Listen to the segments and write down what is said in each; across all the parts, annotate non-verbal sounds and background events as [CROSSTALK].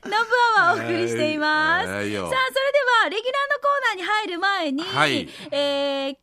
[LAUGHS] 南部アワーお送りしています。えーいいよさあ、それでは、レギュラーのナーに入る前に、はいえー今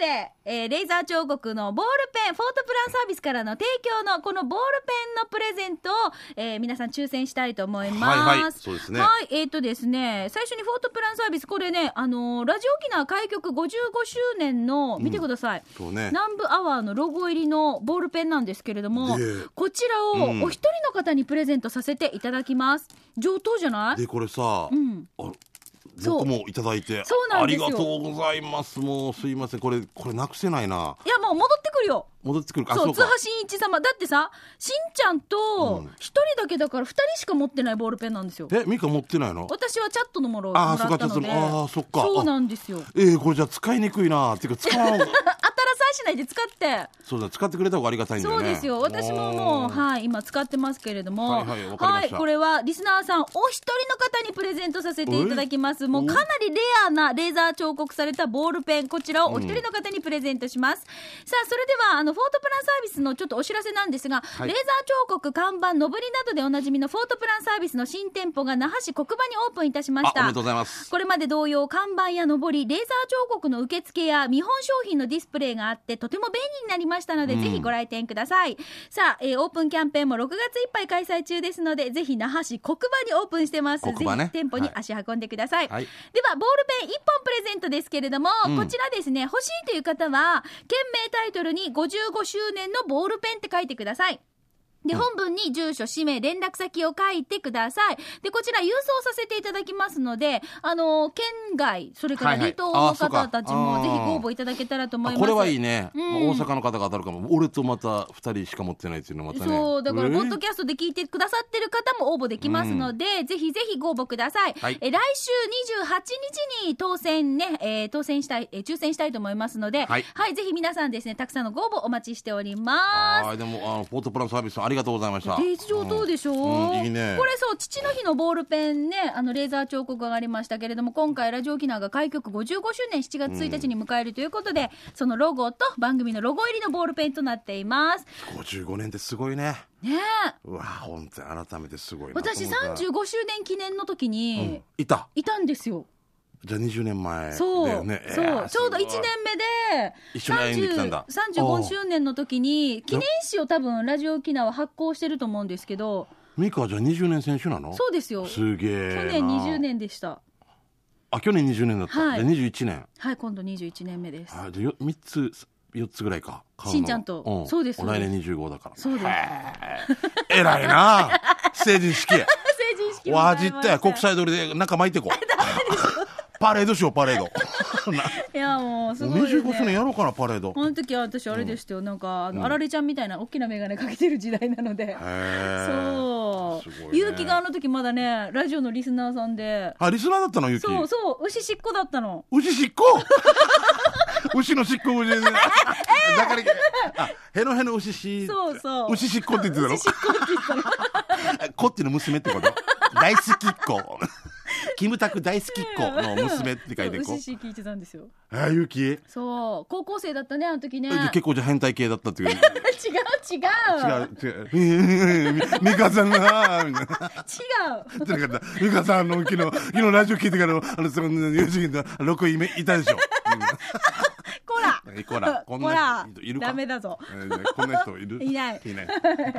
日まで、えーレーザー彫刻のボールペン、フォートプランサービスからの提供のこのボールペンのプレゼントを、えー皆さん抽選したいと思います。はいはいそうですねはい、えっ、とですね、最初にフォートプランサービス、これね、あのーラジオ沖縄開局55周年の、見てください。そうね。南部アワーのロゴ入りのボールペンなんですけれどもで、こちらをうんお一人の方にプレゼントさせていただきます。上等じゃない？で、これさ、うん。あ僕もいただいて、そうなんですよありがとうございます。もうすいません。これ、これなくせないな。いや、もう戻ってくるよ。戻ってくるか。あそう、津波。真一様。だってさ、しんちゃんとうん一人だけだから二人しか持ってないボールペンなんですよ。え、ミカ持ってないの？私はチャットのものをもらああーそっかそうなんですよ。えー、これじゃ使いにくいな。っていうか、使わん。[LAUGHS] 当たらさしないで使って。そうだ、使ってくれた方がありがたいんだよね。そうですよ。私ももう、はい、今使ってますけれども。はいはいわかりましたこれはリスナーさん、お一人の方にプレゼントさせていただきます。もうかなりレアなレーザー彫刻されたボールペン、こちらをお一人の方にプレゼントします。さあ、それでは、あの、フォートプランサービスのちょっとお知らせなんですが、いレーザー彫刻、看板、のぼりなどでおなじみのフォートプランサービスの新店舗が那覇市国場にオープンいたしましあ、おた。めでとうございます。これまで同様、看板や上り、レーザー彫刻の受付や見本商品のディスプレイがあって、とても便利になりましたので、うんぜひご来店ください。さあ、えーオープンキャンペーンも6月いっぱい開催中ですので、ぜひ那覇市国場にオープンしてます。ねぜひ店舗にはい足運んでください。はいでは、ボールペン1本プレゼントですけれども、うんこちらですね、欲しいという方は、件名タイトルに55 15周年のボールペンって書いてください。で、本文に住所、氏名、連絡先を書いてください。で、こちら郵送させていただきますので、あのー県外、それから離島の方たちもぜひご応募いただけたらと思います。あこれはいいね、うん。大阪の方が当たるかも。俺とまた二人しか持ってないっていうのまたね。そう、だから、えー？ポッドキャストで聞いてくださってる方も応募できますので、ぜひぜひご応募ください。はい。え来週28日に当選ね、えー当選したい、えー抽選したいと思いますので、ははいい、ぜひ皆さんですね、たくさんのご応募お待ちしております。はいでもあのポートプランサービスありがとうございました。デイジ上等でしょ、うん。うんいいね。これそう、父の日のボールペンね、あの、レーザー彫刻がありましたけれども、今回、ラジオ沖縄が開局55周年7月1日に迎えるということで、そのロゴと番組のロゴ入りのボールペンとなっています。55年ってすごいね。ね。え。うわ本当に改めてすごい私思った35周年記念の時に、うん。いた。いたんですよ。じゃあ20年前そう、だよね。そう、ちょう。ど1すごい。年目で、一緒に歩んできたんだ。30 35周年の時に、記念誌を多分ラジオ沖縄発行してると思うんですけど、ミカはじゃあ20年選手なの？そうですよ。すげえな。去年20年でした。あ去年20年だった、はい。じゃあ21年。はい、今度21年目です。あじゃあよ3つ4つぐらいか。しんちゃんと。ん、そうですそうです。来年25だから。そうです。偉いな。[LAUGHS] 成人式。成人式もわじったよ国際通りで中巻いてこう [LAUGHS] パレードしようパレード。[LAUGHS] いや、もう、すごいです25周年ね。やろうかなパレード。この時は私あれでしたよ、なんか、あの、あられちゃんみたいな大きな眼鏡かけてる時代なので。そう。すごいね。結城があの時まだね、ラジオのリスナーさんで、あリスナーだったのユキ？そうそう、牛しっこだったの。牛しっこ？[LAUGHS] 牛のしっこ牛 [LAUGHS] だからあへのへの牛しそうそう。牛しっこって言ってたの？牛しっこって言ってたの。こっの娘ってこと？大好きっ子キムタク大好きっ子の娘って書いてこう牛し聞いてたんですよ。あユキそう、高校生だったね、あの時ね。違う、結構じゃあ変態系だったっていう違う [LAUGHS] 違う。違うミカさんが違う。ってなかった。ミカさんの昨日、昨日ラジオ聞いてからの、あの、その、友人の6位目いたでしょ。こらうんこら、[LAUGHS] こんな人いるか？ダメだぞ。えーこんな人いる？いないいない。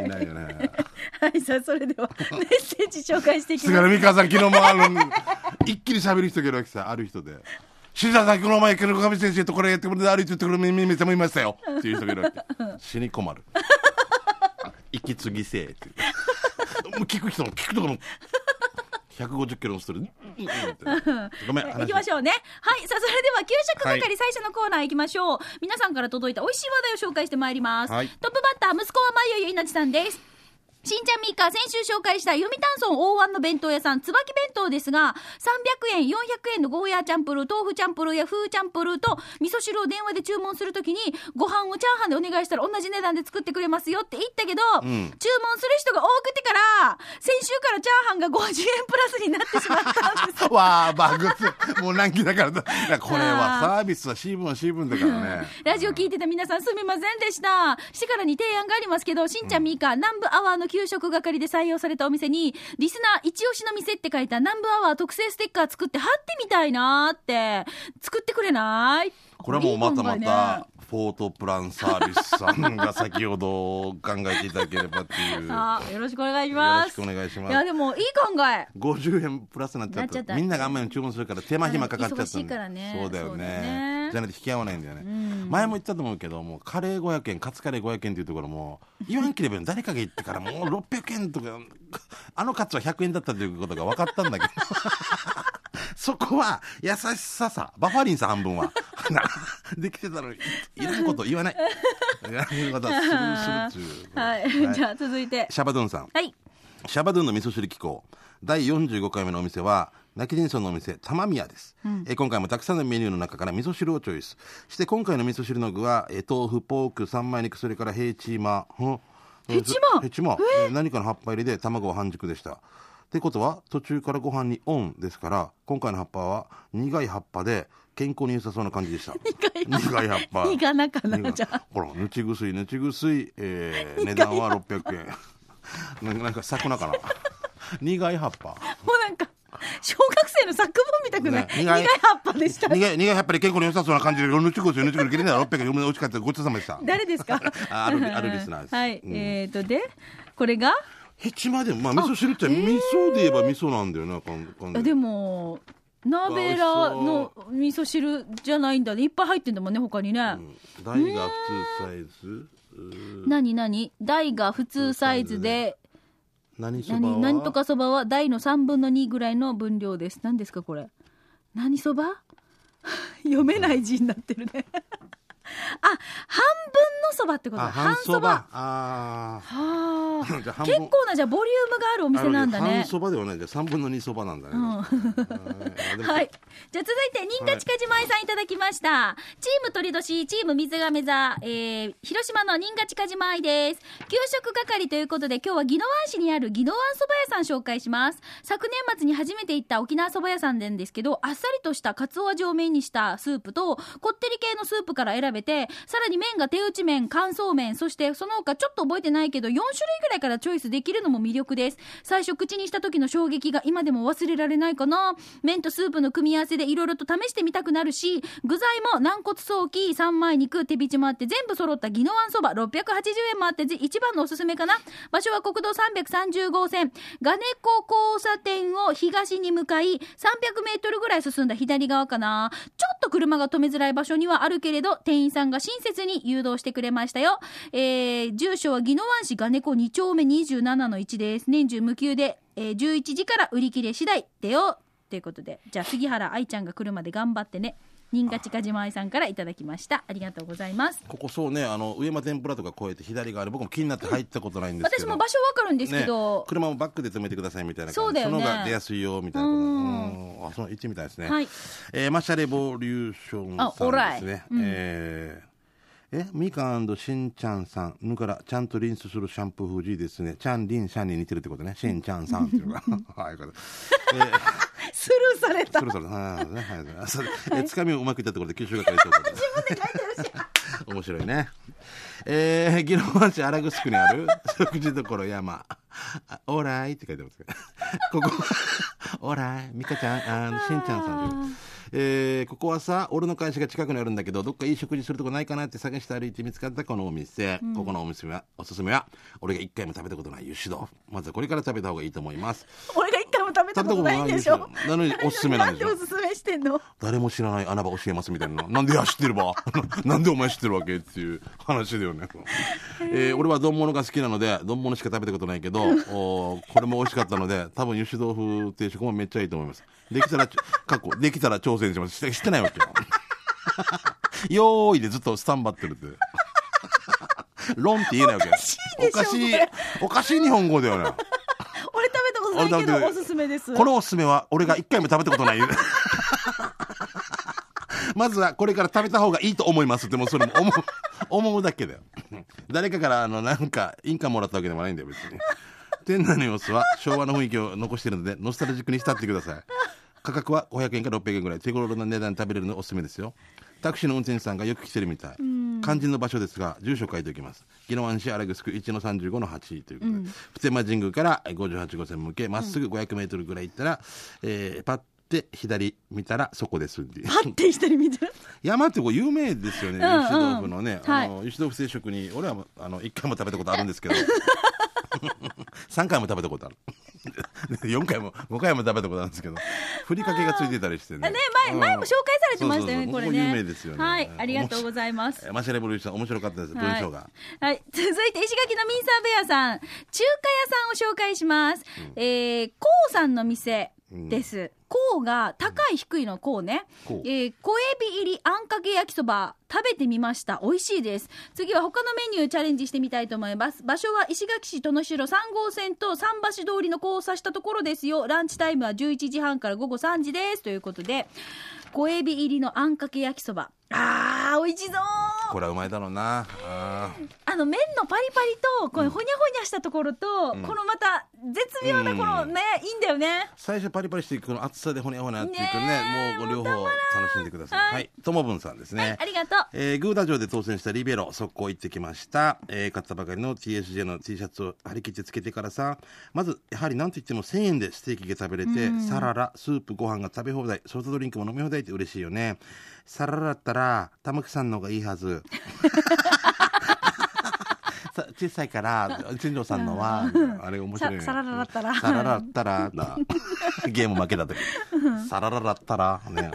いないよね。[LAUGHS] はい、さあ、それでは、[LAUGHS] メッセージ紹介していき菅ます。原美香さん、昨日もあの、一気に喋る人がいるわけさ、ある人で。シザさん、この前、黒上先生とこれやってくれて、歩いてってくれ、めめさんもいましたよ。っていう人がいるわけ。死に困る。息継ぎせえって聞く人も、聞くところも、150キロのストレーごめん、行きましょうね。はい。さあ、それでは、給食係、はい最初のコーナー行きましょう。皆さんから届いた美味しい話題を紹介してまいります。はいトップバッター、息子はまゆゆいなちさんです。しんちゃんみーか、先週紹介した読谷村大湾の弁当屋さん、椿弁当ですが、300円、400円のゴーヤーチャンプルー、豆腐チャンプルーや風チャンプルーと、味噌汁を電話で注文するときに、ご飯をチャーハンでお願いしたら同じ値段で作ってくれますよって言ったけど、ん注文する人が多くてから、先週からチャーハンが50円プラスになってしまったんです。[LAUGHS] わあ、バグツ。もう難儀だからだ。これはサービスはシーブンはシーブンだからね。[LAUGHS] ラジオ聞いてた皆さんすみませんでした。しからに提案がありますけど、しんちゃんみーか、南部アワーの企給食係で採用されたお店に、リスナー一押しの店って書いた南部アワー特製ステッカー作って貼ってみたいなーって、作ってくれない？これはもうまたまた、フォートプランサービスさんが先ほど考えていただければっていう。よあよろしくお願いします。ろしくお願いしまいや、す。でも、いい考え。50円プラスになっちゃっ。たたみんながあんまり注文するから手間暇かかっちゃったんで。忙しいからねそうだよねね。じゃないと引き合わないんだよね。ん前も言ったと思うけど、もうカレー500円、カツカレー500円っていうところも、言わんければ誰かが言ってからもう600円とか、あのカツは100円だったということが分かったんだけど。そこは優しささ、バファリンさ半分は。[LAUGHS] なできてたのに、いらんこと言わない。[LAUGHS] いらんことはするするっちゅう。はい。じゃあ、続いて。シャバドゥンさん。はい。シャバドゥンの味噌汁機構第45回目のお店は泣き人村のお店玉宮です、えー今回もたくさんのメニューの中から味噌汁をチョイスして今回の味噌汁の具は、えー豆腐ポーク三枚肉それからヘイチーマんヘチマ？ヘチマ、えー何かの葉っぱ入りで卵は半熟でしたってことは途中からご飯にオンですから今回の葉っぱは苦い葉っぱで健康に良さそうな感じでした。苦い葉っぱ。苦なかなじゃあほらぬちぐすいぬちぐすい、えー値段は600円。[LAUGHS] なんか咲くなかな。苦い葉っぱ。もうなんか、小学生の作文みたくない、ね苦い。葉っぱでした。苦い苦いやっぱり健康に良さそうな感じでぬちぐすいぬちぐすい切れなら600円美味しかったごちそうさまでした誰ですかああるあるリスナーですはい。うんえーと、で、これがヘチマでもまあ味噌汁って味噌で言えば味噌なんだよなこんこんあでも、鍋らの味噌汁じゃないんだね。いっぱい入ってんだもんね、他にね。うん。大が普通サイズ。うーなになに大が普通サイズで、何そばは？何、なんとかそばは？大の3分の2ぐらいの分量です。何ですか、これ？何そば？[LAUGHS] 読めない字になってるね。[LAUGHS] あ、半分のそばってこと。半そば。あはあ。じゃあ結構なじゃあボリュームがあるおあ店なんだね半。そばではないじゃ3分の2そばなんだね、うんはい。じゃあ続いて、新賀近島井さんいただきました。チーム鳥年、チーム水亀座、えー、広島の新賀近島愛です。給食係ということで、今日は宜野湾市にある宜野湾そば屋さん紹介します。昨年末に初めて行った沖縄そば屋さんなんですけど、あっさりとしたカツオ味をメインにしたスープと、こってり系のスープから選べて、さらに麺が手打ち麺、乾燥麺、そしてその他ちょっと覚えてないけど、4種類ぐらいからチョイスできるのも魅力です。最初口にした時の衝撃が今でも忘れられないかな。麺とスープの組み合わせでいろいろと試してみたくなるし、具材も軟骨早期、三枚肉、手びちもあって全部揃った宜野湾そば680円もあって一番のおすすめかな。場所は国道330号線、ガネコ交差点を東に向かい、300メートルぐらい進んだ左側かな。ちょっと車が止めづらい場所にはあるけれど、店員さんが親切に誘導してくれましたよ。えー、住所は宜野湾市ガネコ2丁目27の1です。年中無休で、えー、11時から売り切れ次第でよ。ということで、じゃあ杉原愛ちゃんが来るまで頑張ってね。新賀近島愛さんからいただきました。ありがとうございます。ここそうねあの上間天ぷらとか越えて左側で僕も気になって入ったことないんですけど。私も場所わかるんですけど。ね、、車もバックで止めてくださいみたいなそうだよね。の方が出やすいよみたいなこと。うん。うん。あそう行ってみたいですね、はい。えーマシャレボリューションあさんですね、うん。えーえみかんしんちゃんさん。ぬからちゃんとリンスするシャンプー風じですね。ちゃんりんシャンに似てるってことね。しんちゃんさんっていうか [LAUGHS] はいえー [LAUGHS] スルーされた。そ。ろそろ、はい、ね、はい、それえつかみをうまくいったところで、九州係と。自分で書いてるし。[LAUGHS] 面白いね。えー、宜野湾市荒城にある食事処山。あオーライって書いてますけど。ここ、オーライ、ミカちゃん、あしんちゃんさんという。えーここはさ俺の会社が近くにあるんだけどどっかいい食事するとこないかなって探して歩いて見つかったこのお店、ここのお店はおすすめは俺が一回も食べたことない油脂豆腐まずはこれから食べた方がいいと思います俺が食べたことないんでしょ？なのにおすすめなんでおすすめしてんの？誰も知らない穴場教えますみたいな。なんでや知ってるば？[LAUGHS] なんでお前知ってるわけっていう話だよね、えー俺は丼物が好きなので丼物しか食べたことないけど [LAUGHS] おこれも美味しかったので多分油脂豆腐定食もめっちゃいいと思います。できたら過去 [LAUGHS] できたら挑戦します。してしてないわけよ。よーいでずっとスタンバってるって。論って言えないわけ。おかしいでしょおかしいおかしい日本語だよね俺食おすすめです。このおすすめは俺が一回も食べたことない。[LAUGHS] まずはこれから食べた方がいいと思います。ってもうそれも思う思うだけだよ。誰かからあのなんか印鑑もらったわけでもないんだよ別に。店内の様子は昭和の雰囲気を残しているのでノスタルジックに浸ってください。価格は500円から600円ぐらい。手頃な値段で食べれるのおすすめですよ。タクシーの運転手さんがよく来てるみたい肝心の場所ですが住所書いておきます。宜野湾市荒城区1の35の8ということで、普天間神宮から58号線向けまっすぐ 500m ぐらい行ったら、えーパッて左見たらそこですってパッて左見てる [LAUGHS] 山ってこう有名ですよね、うんうん。豆腐のね、はいあの油脂豆腐定食に俺はあの1回も食べたことあるんですけど [LAUGHS] [LAUGHS] 3回も食べたことある。[LAUGHS] 4回も5回も食べたことあるんですけどふりかけがついてたりしてね。ね前前も紹介されてましたよねこれ有名ですよね。はいありがとうございます。えマシャレボリューション面白かったです、文章が。はい、はい、続いて石垣のミンサーベアさん。中華屋さんを紹介します、えー、コウさんの店です、コウが高い低いのコウね、えー、小エビ入りあんかけ焼きそば食べてみました。美味しいです。次は他のメニューチャレンジしてみたいと思います。場所は石垣市殿城3号線と桟橋通りの交差したところですよ。ランチタイムは11時半から午後3時です。ということで小エビ入りのあんかけ焼きそば。あー美味しそうこれはうまいだろうな。あの麺のパリパリとこのほにゃほにゃしたところと、このまた絶妙なこのね、いいんだよね。最初パリパリしていくこの厚さでほにゃほにゃっていくねねえもう両方楽しんでください。はい。はい。ともぶんさんですね、ありがとう。えー、グーダ城で当選したリベロ速攻行ってきました、えー買ったばかりの TSJ の T シャツを張り切ってつけてからさまずやはり何と言っても1000円でステーキが食べれて、サララスープご飯が食べ放題ソフトドリンクも飲み放題って嬉しいよね。サララだったら玉木さんの方がいいはず [LAUGHS] さ小さいから陳城さんのはあれ面白いサララだったら。サララだったらだ [LAUGHS] ゲーム負けた時。サララだったらね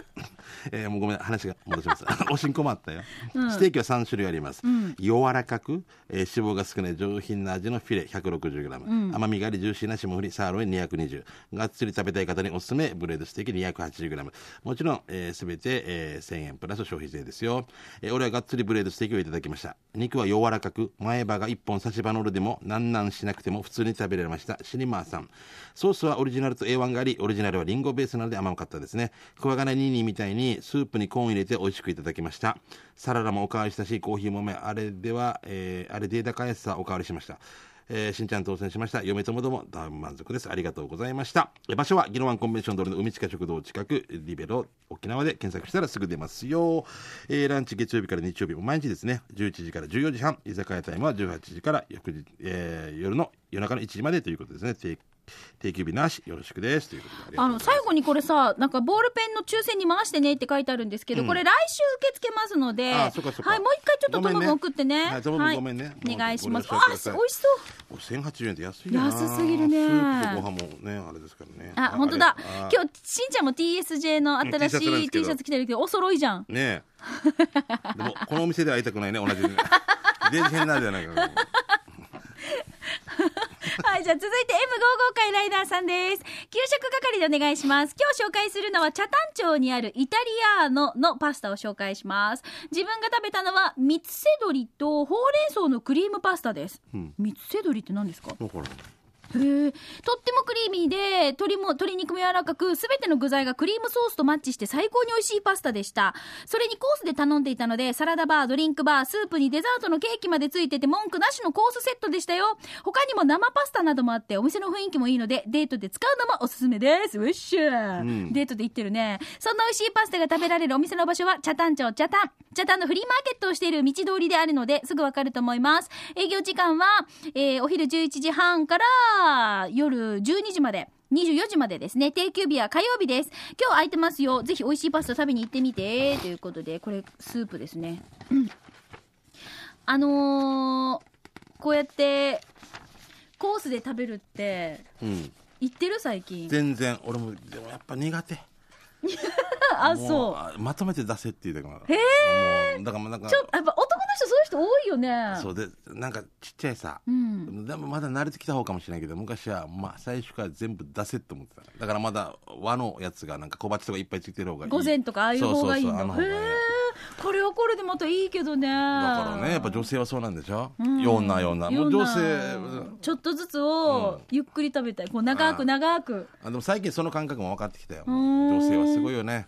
えーもうごめん話が戻します。[LAUGHS] おしんこもあったよ、ステーキは3種類あります、柔らかく、えー脂肪が少ない上品な味のフィレ 160g、甘みがありジューシーな霜降りサーロイン220がっつり食べたい方におすすめブレードステーキ 280g もちろん、えー、全て、えー1000円プラス消費税ですよ、えー俺はがっつりブレードステーキをいただきました。肉は柔らかく前歯が1本差し歯のるでもなんなんしなくても普通に食べられました。シニマーさん。ソースはオリジナルと A1 がありオリジナルはリンゴベースなので甘かったですね。クワガナニーニーみたいにスープにコーン入れて美味しくいただきました。サラダもおかわりしたしコーヒーもめあれでは、えーあれで高安さおかわりしました。えー、しんちゃん当選しました。嫁ともども大満足です。ありがとうございました。場所は宜野湾コンベンション通りの海近食堂近くリベロ沖縄で検索したらすぐ出ますよ、えーランチ月曜日から日曜日も毎日ですね。11時から14時半居酒屋タイムは18時から翌日、えー夜の夜中の1時までということですね。定定休日なしよろしくです。ということであの最後にこれさなんかボールペンの抽選に回してねって書いてあるんですけど、うん。これ来週受け付けますのではいもう一回ちょっとともごめんね。ぶん送ってね。はいごめんね。お願いします。あ美味しそう。お1080円って安いな。安すぎるね。スープとご飯もねあれですからね。あ本当だ。今日しんちゃんも TSJ の新しい T ど。シャツ着てるけどお揃いじゃん。ねえ。[LAUGHS] でもこのお店で会いたくないね同じね。デージ変なんじゃないかな [LAUGHS] はい、じゃあ続いて M55 回ライダーさんです。給食係でお願いします。今日紹介するのは茶炭町にあるイタリアーノのパスタを紹介します。自分が食べたのはみつせ鶏とほうれん草のクリームパスタです。うんみつせ鶏って何ですか？もうこれへえとってもクリーミーで鶏も鶏肉も柔らかくすべての具材がクリームソースとマッチして最高に美味しいパスタでした。それにコースで頼んでいたのでサラダバードリンクバースープにデザートのケーキまでついてて文句なしのコースセットでしたよ。他にも生パスタなどもあってお店の雰囲気もいいのでデートで使うのもおすすめです。ウィッシュ、うん。デートで行ってるね。そんな美味しいパスタが食べられるお店の場所は北谷町北谷北谷のフリーマーケットをしている道通りであるのですぐわかると思います。営業時間は、えーお昼11時半から夜12時まで24時までですね。定休日は火曜日です。今日空いてますよ。ぜひ美味しいパスタ食べに行ってみて。ということでこれスープですね、うんあのーこうやってコースで食べるってうん。言ってる？最近。全然。俺もでもやっぱ苦手 [LAUGHS] あもそう。あまとめて出せって言うたからへもうだからなんかちょやっぱ男の人そういう人多いよね。そうでなんかちっちゃいさ、うん。でもまだ慣れてきた方かもしれないけど昔はまあ最初から全部出せって思ってただからまだ和のやつがなんか小鉢とかいっぱいついてる方がいい。午前とかああいう方がいいんだ。そうそうそうあの方がいいこれはこれでまたいいけどね。だだからねやっぱ女性はそうなんでしょ、うん。ようなような。もう女性ちょっとずつをゆっくり食べたい。こう長くあ長く。あでも最近その感覚も分かってきたよ。女性はすごいよね。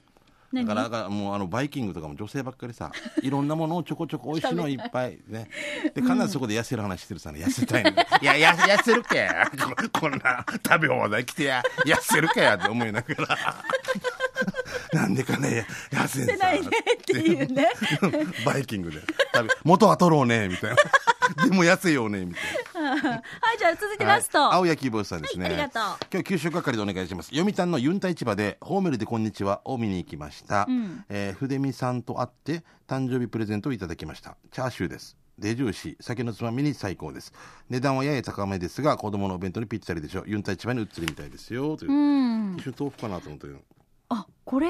だ何からだからもうあのバイキングとかも女性ばっかりさ [LAUGHS] いろんなものをちょこちょこ美味しいのいっぱいね。で必ずそこで痩せる話してるさね。痩せたいの。[LAUGHS] いやや痩せるけ。こ [LAUGHS] こんな食べ放題来てや。痩せるかやって思いながら [LAUGHS] なんでかね安いんさしてないねっていうね。[LAUGHS] バイキングで。元は取ろうねみたいな。[LAUGHS] でも安いよねみたいな。はいじゃあ続いてラスト、はい。青焼き坊さんですね、はいありがとう。今日給食係でお願いします。読谷のユンタ市場でホーメルでこんにちはを見に行きました、ん。えー筆見さんと会って誕生日プレゼントをいただきました。チャーシューです。デジューシー酒のつまみに最高です。値段はやや高めですが子供のお弁当にぴったりでしょう。ユンタ市場に売ってるみたいですよという、うん。一緒に豆腐かなと思ったけどあこれ？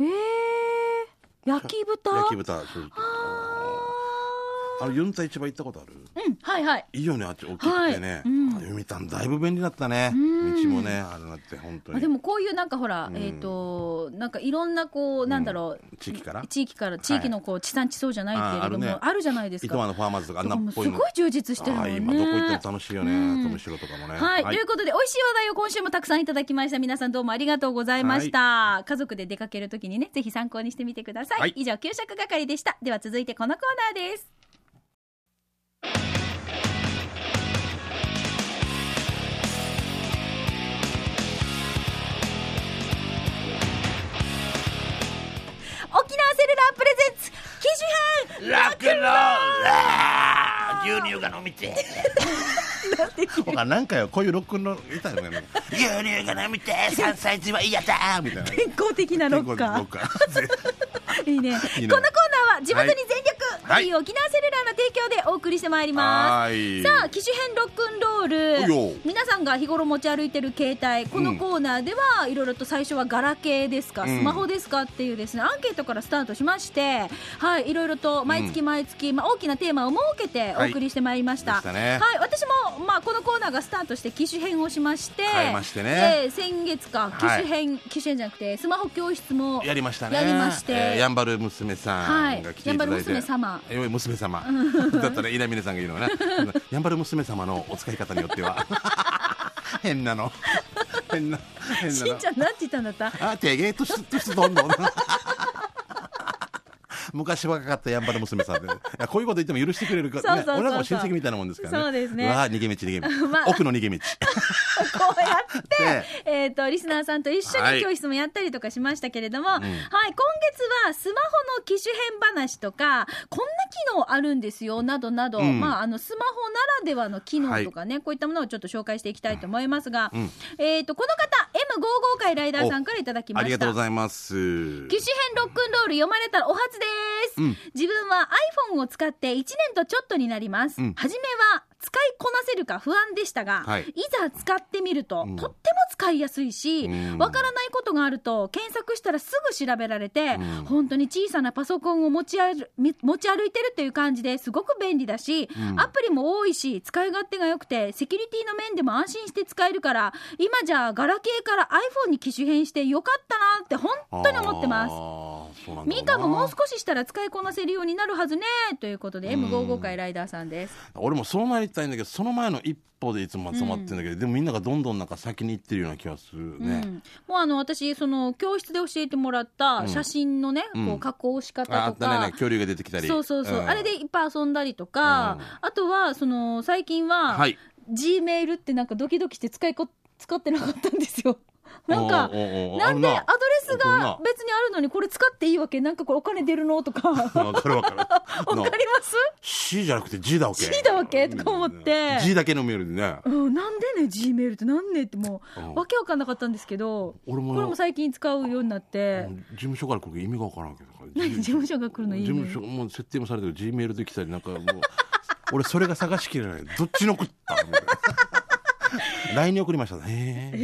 え。ー、焼き豚？焼き豚正直あのユンタ市場行ったことある？うんはいはい。いいよねあっち大きくてね、はい。うん。あ読谷だいぶ便利だったね。ん。道もねあれなって本当に。あでもこういうなんかほら、うん。えっ、となんかいろんなこうなんだろう、地域から？地域から地域のこう地産地消じゃないけれども、ああーあるじゃないですか。糸満のファーマーズとかあんなっぽいの。すごい充実してるもんね今どこ行っても楽しいよね。うん。富城とかもね。はい、ということで美味しい話題を今週もたくさんいただきました。皆さんどうもありがとうございました、家族で出かけるときにねぜひ参考にしてみてください、はい。以上給食係でした。では続いてこのコーナーです沖縄セルラープレゼンツ機種編ラックンロール。牛乳が飲みてほらなんかよこういうロックンロールいたよね。牛乳が飲みて3 [LAUGHS] 歳児は嫌だみたいな健康的なロッカー。ロッカーいいね。いいね。このコーナーは地元に全力、はいい、い沖縄セルラーの提供でお送りしてまいります。はい。さあ機種編ロックンローよ。ル皆さんが日頃持ち歩いてる携帯このコーナーではいろいろと最初はガラケーですか、うん。スマホですかっていうですねアンケートからスタートしましてはいいろいろと毎月毎月、まあ、大きなテーマを設けてお送りしてまいりました、はい私も、まあ、このコーナーがスタートして機種編をしましてましてね。で先月か機種編、機種編じゃなくてスマホ教室もやりましたね。やりましてえーやんばる娘さんが来ていただいて、はいやんばる娘様えー娘様。[LAUGHS] だったら稲峰さんが言うのはね [LAUGHS] やんばる娘様のお使い方によっては。[LAUGHS] 変なの。変な変なしのんちゃんなんて言ったんだった？あ、てげえとし、としどんどん。昔若かったやんばる娘さんで、[LAUGHS] いやこういうこと言っても許してくれるか、ね、俺らも親戚みたいなもんですからね。そうですね。うわ逃げ道逃げ道、まあ奥の逃げ道。[LAUGHS] こうやってで、[LAUGHS] えっ、と、リスナーさんと一緒はいに教室もやったりとかしましたけれども、はい、ん。今月はスマホの機種変話とか、こんな機能あるんですよ、などなど、うん。まあ、あの、スマホならではの機能とかね、こういったものをちょっと紹介していきたいと思いますが、うん。えっ、と、この方、M55 回ライダーさんからいただきました。ありがとうございます。機種編ロックンロール読まれたらお初です、うん。自分は iPhone を使って1年とちょっとになります、うん。初めは使いこなせるか不安でしたが、はい。い、ざ使ってみると、うん。とっても使いやすいしうん。わからないことがあると検索したらすぐ調べられて、うん。本当に小さなパソコンを持ち歩み持ち歩いてるっていう感じですごく便利だし、うん。アプリも多いし使い勝手が良くてセキュリティの面でも安心して使えるから今じゃあガラケーから iPhone に機種変してよかったなって本当に思ってます。ミカももう少ししたら使いこなせるようになるはずねということで M55 回ライダーさんです。俺もそうなりたいんだけど、その前の一歩でいつも集まってるんだけど、でもみんながどんどんなんか先に行ってるような気がするね。うん、もうあの私その教室で教えてもらった写真のね、うん。こう加工し方ああとか、ったね、恐竜が出てきたり。そうそうそう、ん。あれでいっぱい遊んだりとか、うん。あとはその最近は、はい。G メールってなんかドキドキして使いこ使ってなかったんですよ。なんかなんでアドレスが別にあるのにこれ使っていいわけ？なんかこれお金出るの？とか。わかわかる。[LAUGHS] わかる。ります？C じゃなくて G だわけ。G だわけ？とか思って。G だけのメールでね。うん、なんでね？G メールってなんねってもう、うん。わけわかんなかったんですけど俺もこれも最近使うようになって、事務所から来る意味がわからんけど。何 [LAUGHS] 事務所が来るのいい事ね務所もう設定もされてる。G メールで来たりなんかもう [LAUGHS] 俺それが探しきれない。どっちの送ったみたいな LINE に送りましたへえ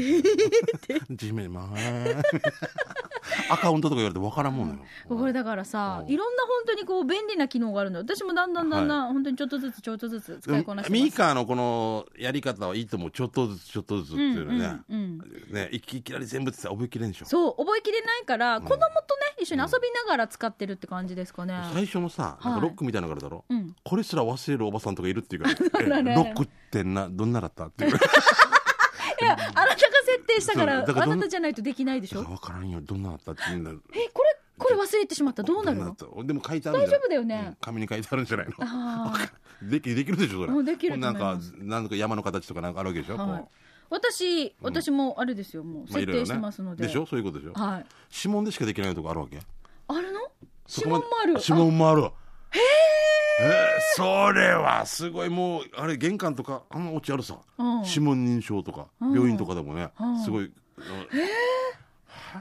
G メー [LAUGHS] ルまあアカウントとか言われて分からんもんなよこれだからさ、うん。いろんな本当にこう便利な機能があるの私もだんだんだんだん、本当にちょっとずつちょっとずつ使いこなしてます。ミーカーのこのやり方はいいと思うちょっとずつちょっとずつっていうのね、うんうんねいきいきなり全部ってさ覚えきれんでしょそう覚えきれないから、子供とね一緒に遊びながら使ってるって感じですかね、最初のさなんはいかロックみたいなのがあるだろ、うん。これすら忘れるおばさんとかいるっていうか [LAUGHS] ね。ロックってなどんなだった？っていう [LAUGHS] いやあなたが設定したからからどんあなたじゃないとできないでしょ？分からんよどんなだったっていうんだ。えこれこれ忘れてしまった？らどうなるの？でも書いてあるんじゃない？大丈夫だよね。うん紙に書いてあるんじゃないの？あ [LAUGHS] できできるでしょそれ。うんできるとなんか思います。なんか山の形とかなんかあるわけでしょ、あ、はい。こ、私、私もあれですよ、もうまあいろいろ設定してますので。でしょ？そういうことでしょ？はい。指紋でしかできないとこあるわけ？あるの？指紋もある。指紋もある。へえそれはすごい。もうあれ玄関とかあんなオチあるさ、うん。指紋認証とか、病院とかでもね、ん。すごい、あ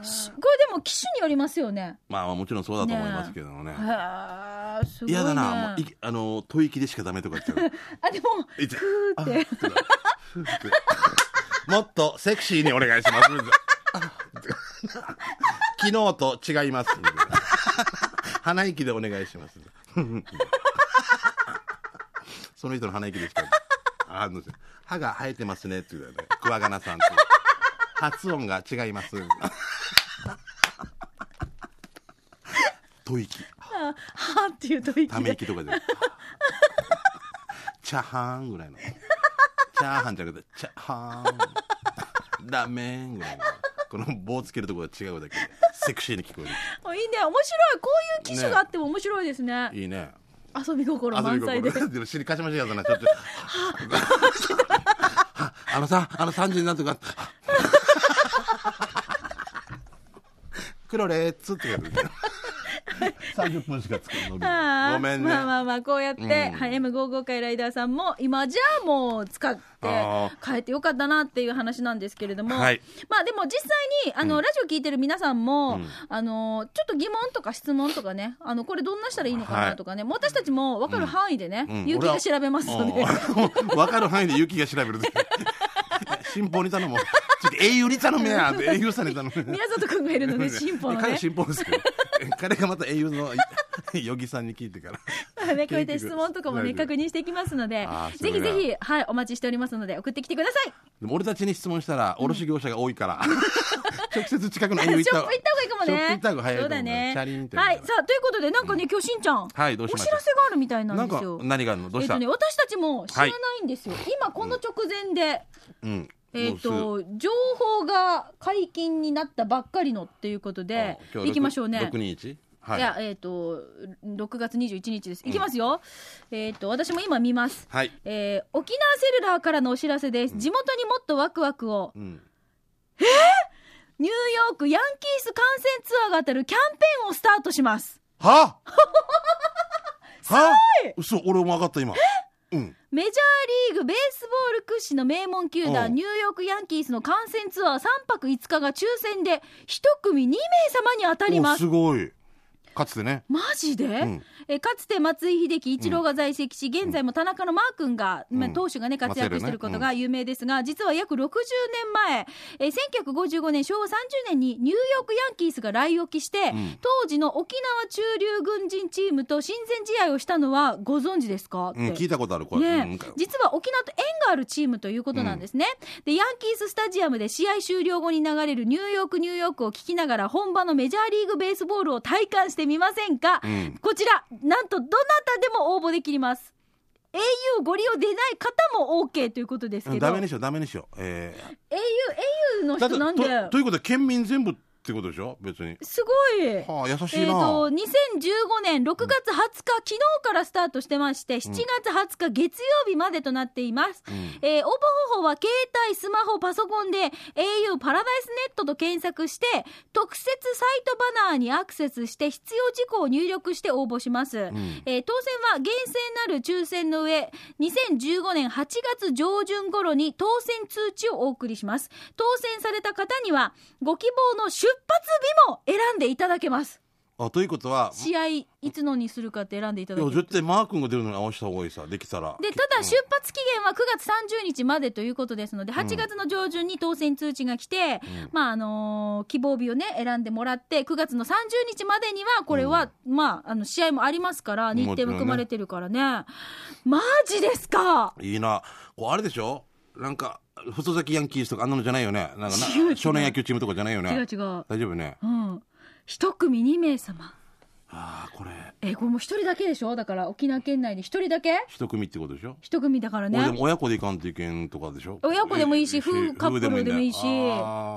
これでも機種によりますよね。まあまあもちろんそうだと思いますけどもねへえ、すごい、ね。嫌だな。もういあの吐息でしかダメとか言っちゃう。[LAUGHS] あ、でも。ふーって。もっとセクシーにお願いします。[LAUGHS] 昨日と違います。鼻息でお願いしますその人の鼻息でした [LAUGHS] あの歯が生えてますねって言うよね。クワガナさんって発音が違います。吐息。はーっていう吐息ためで。息とかで [LAUGHS] チャハンぐらいの。チャーハンじゃなくてチャハン。ラーメンぐらいの。この棒つけるところが違うだけでセクシーに聞こえあ [LAUGHS] いいね、面白い。こういう機種があっても面白いですね。るいいね遊び心満載で。[LAUGHS] でも尻かしましなちょっと。あ。[LAUGHS] のさあの3時になってか。[LAUGHS] クロレッツってやる30分しか作るのあーごめんね、まあまあまあこうやって、うん。はい、M55 回ライダーさんも今じゃあもう使ってあ変えてよかったなっていう話なんですけれども、はい。まあでも実際にあの、ラジオ聞いてる皆さんも、うん。あのちょっと疑問とか質問とかねあのこれどんなしたらいいのかなとかね、私たちも分かる範囲でね、うん。勇気が調べますので、うん。分かる範囲で雪が調べる新報に頼もう。ちょっと英雄に頼めやって英雄さんに頼め宮里君がいるので進歩の彼ね新報ですけど [LAUGHS] 彼がまた英雄の [LAUGHS] ヨギさんに聞いてから。ね、[LAUGHS] こういった質問とかもね確認していきますのでぜひぜひ、は。い、お待ちしておりますので送ってきてください。でも俺たちに質問したら卸業者が多いから、直接近くの英雄行った方がいいかもね。行った方が早いそうだね。チャリンってはい。さあ、ということで、なんかね、今日しんちゃん。はいどうしお知らせがあるみたいななんですよ。何があるの？どうした、えっとね、私たちも知らないんですよ。今、この直前で、うんえっもうすぐと、情報が解禁になったばっかりのっていうことで、あ今日行きましょうね。621はいいや、えっ、と、6月21日です。いきますよ。えっ、と、私も今見ます。はい、えー沖縄セルラーからのお知らせです。地元にもっとワクワクを。うん、ニューヨークヤンキース観戦ツアーが当たるキャンペーンをスタートします。は？[LAUGHS] は？嘘俺も分かった今うん。メジャーリーグベースボール屈指の名門球団うん。ニューヨークヤンキースの観戦ツアー3泊5日が抽選で1組2名様に当たりおます。すごい。かつてね。マジで、んえかつて松井秀喜、イチローが在籍し、現在も田中のマー君が、まあ、投手がね、活躍していることが有名ですが、実は約60年前、えー1955年、昭和30年にニューヨークヤンキースが来沖して、ん。当時の沖縄中流軍人チームと親善試合をしたのはご存知ですか？うん聞いたことあるこれ、ね。うん。実は沖縄と縁があるチームということなんですね、でヤンキーススタジアムで試合終了後に流れるニューヨークニューヨークを聞きながら本場のメジャーリーグベースボールを体感してみませんか、ん。こちらなんとどなたでも応募できます。au ご利用でない方も OK ということですけど。ダメにしようダメにしよう。え au, au の人なんで。とということで県民全部ってことでしょ？別に。すごい。はあ優しいえー、な、と2015年6月20日、昨日からスタートしてまして、7月20日月曜日までとなっています。えー応募方法は携帯、スマホ、パソコンで au パラダイスネットと検索して、特設サイトバナーにアクセスして必要事項を入力して応募します。えー当選は厳正なる抽選の上、2015年8月上旬頃に当選通知をお送りします。当選された方には、ご希望の出発日も選んでいただけます。あということは試合いつのにするかって選んでいただける絶対マー君が出るのに合わせた方がいいさできたら。でただ出発期限は9月30日までということですので8月の上旬に当選通知が来て、まああのー希望日をね選んでもらって9月の30日までにはこれは、まああの試合もありますから日程も組まれてるからね。マジですか！いいな。こうあれでしょ？なんか細崎ヤンキースとかあんなのじゃないよね。なんかな違う違う。少年野球チームとかじゃないよね。違う違う。大丈夫ね。うん。一組2名様。ああこれ。えこれもう一人だけでしょ？だから沖縄県内で一人だけ？一組ってことでしょ？一組だからね。俺でも親子で行かんといけんとかでしょ？親子でもいいし、え夫カップルでもいいし、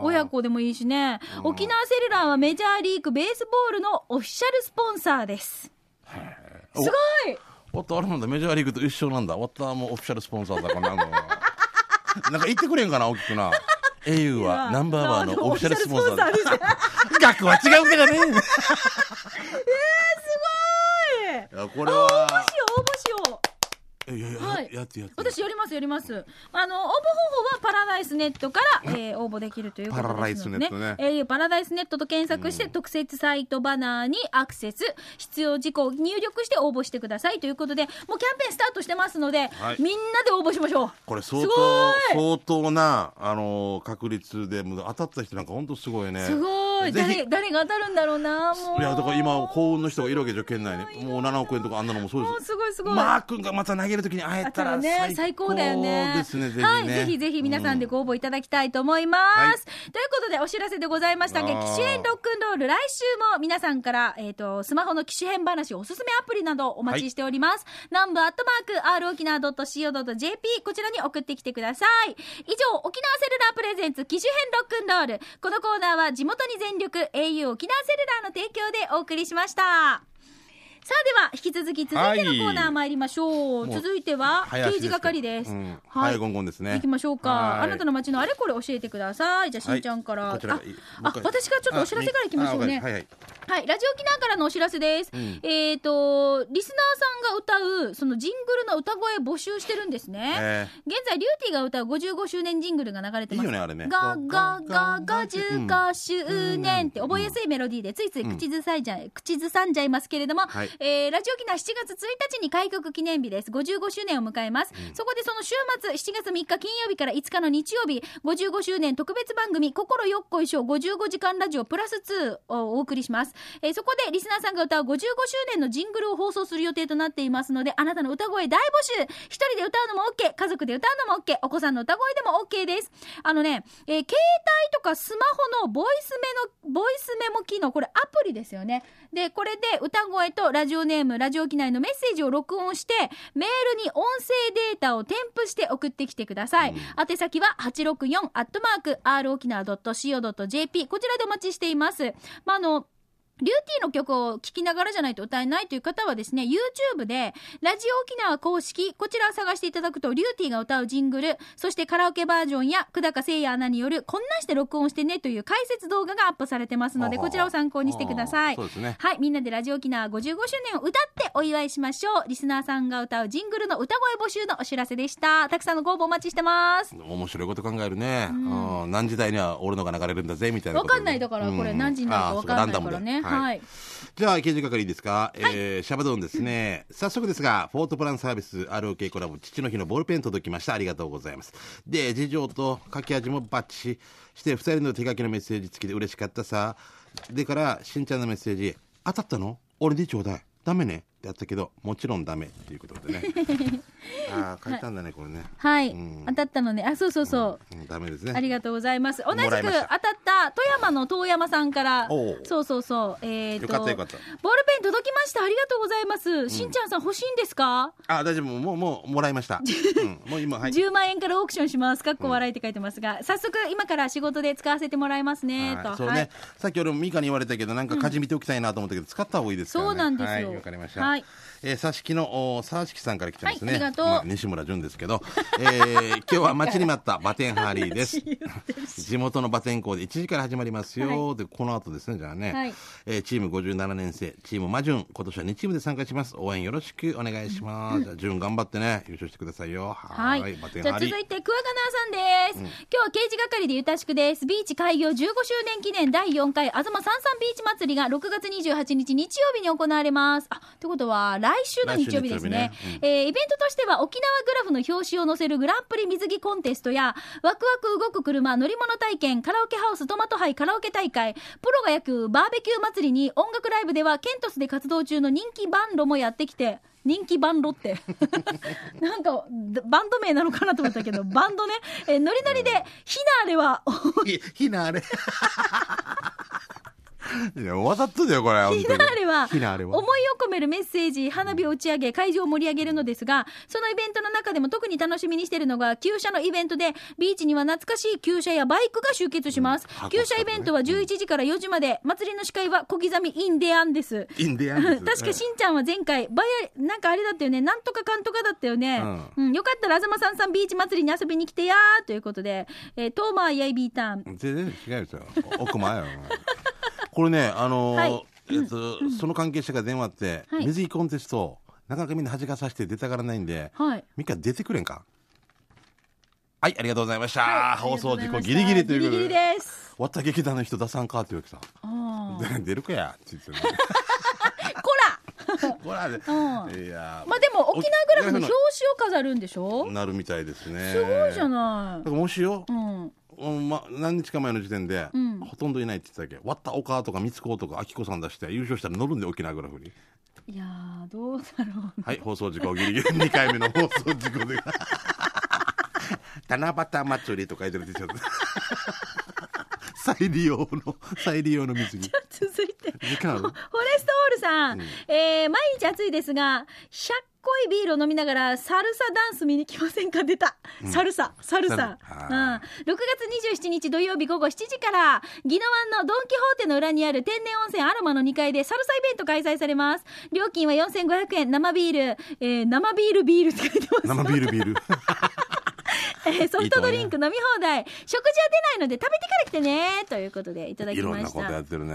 親子でもいいしね。沖縄セルラーはメジャーリーグベースボールのオフィシャルスポンサーです。すおごい！おっとあれなんだ。メジャーリーグと一緒なんだ。わったもうオフィシャルスポンサーだからなんだ [LAUGHS] なんか言ってくれんかな大きくな。au はナンバーワンのオフィシャルスポンサー。オフィシャルスポンサーです額は違うけどね。えい。やこれは。応募しよう応募しよ。ういやいや、はい。やってやって。私やりますやります。あの応募方法はパラダイスネットから、えー応募できるということですので、パラダイスネットね。えーパラダイスネットと検索して、特設サイトバナーにアクセス必要事項を入力して応募してくださいということでもうキャンペーンスタートしてますので、はい。みんなで応募しましょう。これ相す当相当なあのー確率で当たった人なんか本当すごいね。すごい。誰誰が当たるんだろうなもう。いやだから今幸運の人がいるわけでしょ県内に。もう7億円とかあんなのもそうです。もうすごいすごい、マー君がまた投げるときに会えたらね、最高だよね。ですねぜひねはい、ぜひぜひ皆さんでご応募いただきたいと思います。ということでお知らせでございましたが、機種編ロックンロール、来週も皆さんから、えっ、と、スマホの機種編話、おすすめアプリなどお待ちしております。南部アットマーク、r 沖縄 .co.jp、こちらに送ってきてください。以上、沖縄セルラープレゼンツ機種編ロックンロール。このコーナーは地元に全力、au 沖縄セルラーの提供でお送りしました。さあでは引き続き続いてのコーナー参りましょう、もう続いては刑事係です、うん。はい。早ゴンゴンですね。行きましょうか。はい。あなたの街のあれこれ教えてください。じゃあしんちゃんから、はいああ僕私からちょっとお知らせからいきましょうね。あはいはい。はい、ラジオ沖縄からのお知らせです。ん。えっ、と、リスナーさんが歌う、そのジングルの歌声募集してるんですね。え現在、リューティーが歌う55周年ジングルが流れてます。いいよねあれね。ガガガガ15周年って覚えやすいメロディーでついつい口ずさいじゃ、口ずさんじゃいますけれども、はいえーラジオ沖縄7月1日に開局記念日です。55周年を迎えます。そこでその週末、7月3日金曜日から5日の日曜日、55周年特別番組、心よっこいしょ55時間ラジオプラス2をお送りします。えーそこでリスナーさんが歌う55周年のジングルを放送する予定となっていますので、あなたの歌声大募集一人で歌うのも OK、家族で歌うのも OK、お子さんの歌声でも OK です。あのね、えー携帯とかスマホのボイスメの、ボイスメモ機能、これアプリですよね。で、これで歌声とラジオネーム、ラジオ機内のメッセージを録音して、メールに音声データを添付して送ってきてください。宛先は864アットマーク r 沖縄 .co.jp こちらでお待ちしています。まあ、あの、リューティーの曲を聴きながらじゃないと歌えないという方はですね、YouTube で、ラジオ沖縄公式、こちらを探していただくと、リューティーが歌うジングル、そしてカラオケバージョンや、久高誠也アナによる、こんなんして録音してねという解説動画がアップされてますので、こちらを参考にしてください。そうですねはい、みんなでラジオ沖縄55周年を歌ってお祝いしましょう。リスナーさんが歌うジングルの歌声募集のお知らせでした。たくさんのご応募お待ちしてます。面白いこと考えるね、うん何時台には俺のが流れるんだぜみたいなことわかんないだから、これ何時になるかわかんないからね。はい。じゃあ、刑事係いいですか、えーシャバドゥンですね。早速ですが、フォートプランサービス ROK コラボ、父の日のボールペン届きました。ありがとうございます。で、次女と書き味もバッチしして、二人の手書きのメッセージ付きで嬉しかったさ。でから、しんちゃんのメッセージ、当たったの？俺でちょうだい。ダメねやったけど、もちろんダメっていうことでね。[LAUGHS] ああ、書いたんだね、これね。はい、うん当たったのね。あ、そうそうそう。うん、ダメですね。ありがとうございます。同じく当たったた富山の遠山さんからそうそうそう、えっ、と、よかったよかったボールペン届きました。ありがとうございます。しんちゃんさん欲しいんですか、あ、大丈夫。もう、もう、もらいました。[LAUGHS] うん、もう今、はい。10万円からオークションします。かっこ笑いって書いてますが、早速今から仕事で使わせてもらいますね、と。はいそうね、さっき俺もミカに言われたけど、なんか舵見ておきたいなと思ったけど、使った方がいいですからね。そうなんですよはい、わかりました。はい。えー、さしきの、おさしきさんから来てますね。はいありがとうまあ、西村淳ですけど、えー、[LAUGHS] 今日は待ちに待ったバテンハーリーです。地元のバテン校で1時から始まりますよ。で、この後ですね、じゃあね。はいえーチーム57年生、チームマジュン、今年は2チームで参加します。応援よろしくお願いします。じゃあ、淳頑張ってね、優勝してくださいよ。ははい。ーい、バテンじゃハーリー。あ続いて、クワガナーさんです。今日は刑事係でゆたしくです。ビーチ開業15周年記念第4回、あずまさんさんビーチ祭りが6月28日日曜日に行われます。あ、ってことは、来週の日曜日ですね。ねえーイベントとしては、沖縄グラフの表紙を載せるグランプリ水着コンテストや、ワクワク動く車乗り物体験、カラオケハウストマト杯カラオケ大会、プロが焼くバーベキュー祭りに音楽ライブではケントスで活動中の人気バンドもやってきて、人気バンドって。[LAUGHS] なんか、バンド名なのかなと思ったけど、バンドね。えーノリノリで、ヒナーレは、ひひなあれ。いや、わざとだよ、これ。フィナーレはフィナーレは。思いを込めるメッセージ花火を打ち上げ会場を盛り上げるのですがそのイベントの中でも特に楽しみにしているのが旧車のイベントでビーチには懐かしい旧車やバイクが集結します、うん。旧車イベントは11時から4時まで祭りの司会は小刻みインデアンです。インディアン確かしんちゃんは前回バヤなんかあれだったよね。なんとかかんとかだったよね、うん。よかったら東さんさんビーチ祭りに遊びに来てやーということで、えー、トーマーやいビーターン。全然違うよ。奥前よ。これね、あのーはい。えっと、その関係者が電話って、はい。水着コンテスト、なかなかみんな恥かさせて出たがらないんで、はい。ミカ出てくれんか？はい、ありがとうございました。はい放送事故ギリギリということで。ギリギリです。わった劇団の人出さんかって言われてさ。出るかやって言ってね。[LAUGHS] こほら、[LAUGHS] ね、うん。いやらまあでも沖縄グラフの表紙を飾るんでしょ？なるみたいですね。すごいじゃだない。からもしよ、うんうんま、何日か前の時点で、うん。ほとんどいないって言ってたっけ？割った岡とか三つ子とか明子さん出して優勝したら乗るんで沖縄グラフに。いやーどうだろう。はい放送事故ギリギリ。[LAUGHS] 2回目の放送事故で。七夕祭りと書いてるでしょ再利用の再利用の水着続いて。時間？フォレストオールさん、うん。えー毎日暑いですが100濃いビールを飲みながらサルサダンス見に来ませんか？出た、サルササルサ、サルうん、あ6月27日土曜日午後7時から宜野湾のドン・キホーテの裏にある天然温泉アロマの2階でサルサイベント開催されます。料金は4500円。生ビール、えー生ビールビールって書いてます。生ビールビール。えー [LAUGHS] ソフトドリンク飲み放題。食事は出ないので食べてから来てね。ということでいただきいろんなましたことやってるね。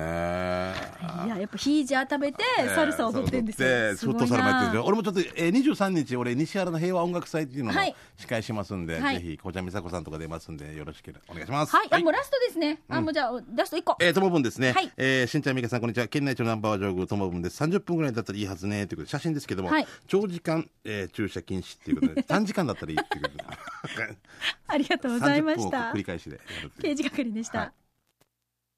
いややっぱヒージャー食べてサルサ踊ってんですよ、すごいな。俺もちょっと、えー、23日俺西原の平和音楽祭っていうのもはい。司会しますんで、はい。ぜひ紅茶美佐子さんとか出ますんでよろしければお願いします。はい、あもうラストですね、あもうじゃあラスト1個。えー、ともぶんですね。はい。えー、しんちゃんみかさん、こんにちは。県内一のナンバー上宮ともぶんです。30分ぐらいだったらいいはずね。ということで、写真ですけども、はい。長時間、えー、駐車禁止っていうことで、[LAUGHS] 短時間だったらいいっていうことで。ありがとうございまし30分をた繰り返しで刑事係でした、はい